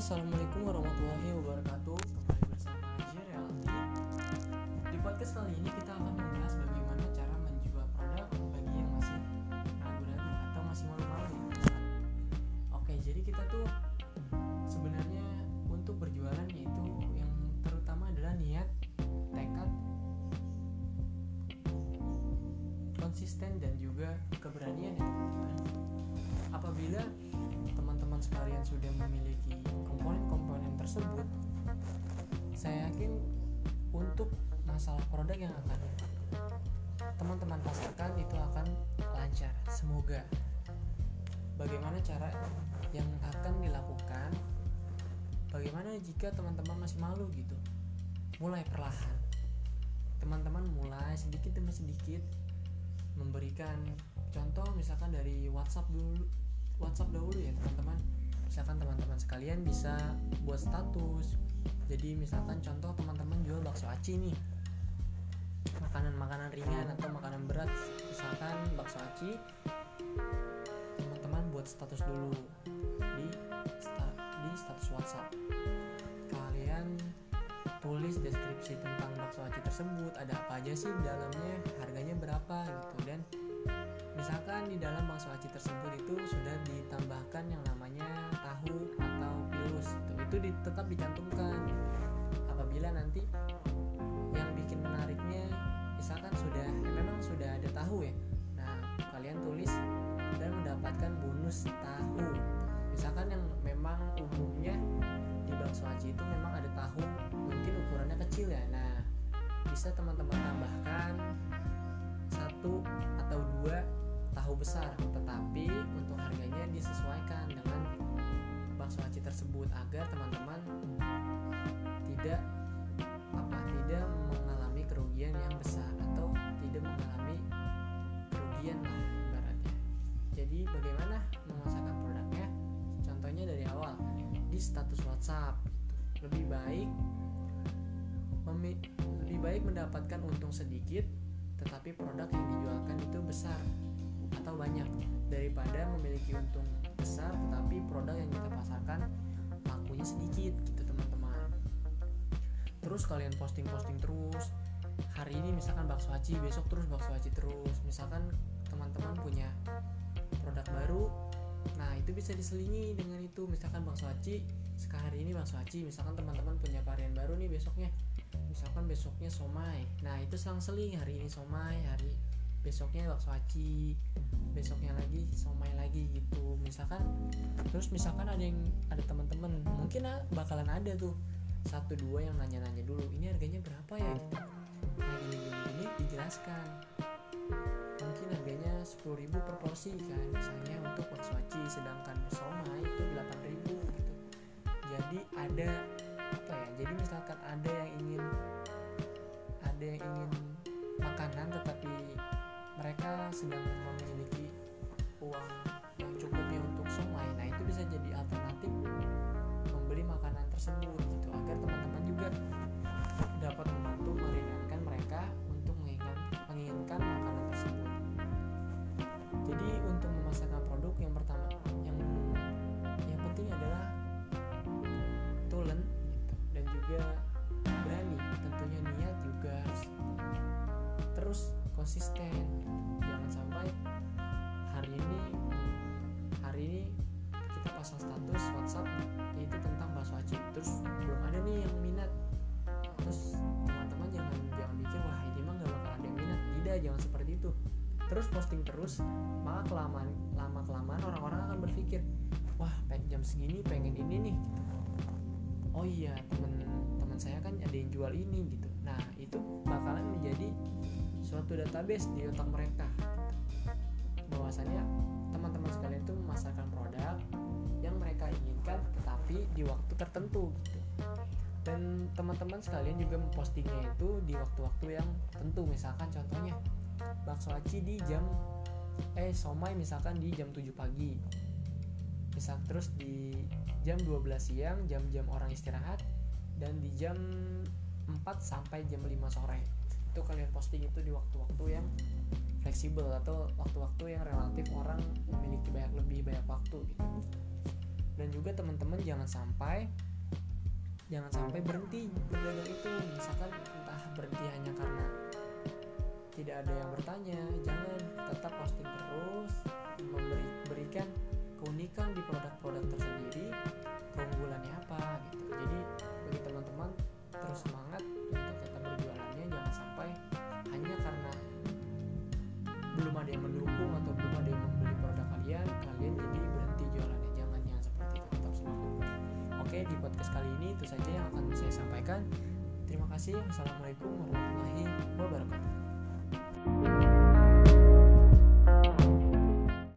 assalamualaikum warahmatullahi wabarakatuh. Kembali bersama Aji. Di podcast kali ini kita akan membahas bagaimana cara menjual produk bagi yang masih ragu-ragu atau masih malu-malu. Oke, jadi kita tuh sebenarnya untuk berjualan yaitu yang terutama adalah niat, tekad, konsisten dan juga keberanian ya. Tersebut, saya yakin untuk masalah produk yang akan teman-teman pasarkan itu akan lancar. Semoga. Bagaimana cara yang akan dilakukan? Bagaimana jika teman-teman masih malu gitu? Mulai perlahan. Teman-teman mulai sedikit demi sedikit memberikan contoh misalkan dari WhatsApp dulu WhatsApp dahulu ya teman-teman sekalian bisa buat status. Jadi misalkan contoh teman-teman jual bakso aci nih. Makanan-makanan ringan atau makanan berat. Misalkan bakso aci teman-teman buat status dulu di sta- di status WhatsApp. Kalian tulis deskripsi tentang bakso aci tersebut ada apa aja sih di dalamnya harganya berapa gitu. Dan misalkan di dalam bakso aci tersebut itu sudah ditambahkan yang namanya tahu atau pilus. Itu itu di- tetap dicantumkan. Apabila nanti yang bikin menariknya misalkan sudah eh, memang sudah ada tahu ya. Nah kalian tulis dan mendapatkan bonus tahu. Misalkan yang memang umumnya di bakso aci itu memang ada tahu mungkin ukurannya kecil ya. Nah bisa teman-teman besar tetapi untuk harganya disesuaikan dengan bakso aci tersebut agar teman-teman tidak apa tidak mengalami kerugian yang besar atau tidak mengalami kerugian lah ibaratnya. Jadi bagaimana memasarkan produknya? Contohnya dari awal di status WhatsApp. Lebih baik lebih baik mendapatkan untung sedikit tetapi produk yang dijualkan itu besar atau banyak daripada memiliki untung besar tetapi produk yang kita pasarkan lakunya sedikit gitu teman-teman. Terus kalian posting-posting terus. Hari ini misalkan bakso aci besok terus bakso aci terus. Misalkan teman-teman punya produk baru nah itu bisa diselingi dengan itu. Misalkan bakso aci sekarang hari ini bakso aci misalkan teman-teman punya varian baru nih besoknya. Misalkan besoknya somai nah itu selang-seling hari ini somai hari besoknya bakso aci besoknya lagi somai lagi gitu. Misalkan terus misalkan ada yang ada teman-teman mungkin bakalan ada tuh. Satu dua yang nanya-nanya dulu ini harganya berapa ya? Gitu nah gini gini gini dijelaskan. Mungkin harganya 10.000 per porsi kan misalnya untuk bakso aci sedangkan somai itu 8.000 gitu. Jadi ada apa ya jadi misalkan ada yang ingin ada yang ingin makanan tetapi sedang memiliki uang yang cukupnya untuk somai nah itu bisa jadi alternatif membeli makanan tersebut gitu agar teman-teman juga konsisten. Jangan sampai hari ini hari ini kita pasang status WhatsApp itu tentang bakso aci terus belum ada nih yang minat. Terus teman-teman jangan jangan mikir wah ini mah gak bakal ada yang minat. Tidak jangan seperti itu. Terus posting terus maka kelamaan lama kelamaan orang-orang akan berpikir wah pengen jam segini pengen ini nih. Oh iya teman teman saya kan ada yang jual ini gitu nah itu bakalan menjadi suatu database di otak mereka. Bahwasannya teman-teman sekalian itu memasarkan produk yang mereka inginkan tetapi di waktu tertentu gitu. Dan teman-teman sekalian juga mempostingnya itu di waktu-waktu yang tentu. Misalkan contohnya bakso aci di jam eh somai misalkan di jam 7 pagi. Misal terus di jam 12 siang jam-jam orang istirahat dan di jam 4 sampai jam 5 sore. Itu kalian posting itu di waktu-waktu yang fleksibel atau waktu-waktu yang relatif orang memiliki banyak lebih banyak waktu gitu. Dan juga teman-teman jangan sampai jangan sampai berhenti berdagang itu. Misalkan entah berhenti hanya karena tidak ada yang bertanya Ya, di podcast kali ini itu saja yang akan saya sampaikan. Terima kasih. assalamualaikum warahmatullahi wabarakatuh.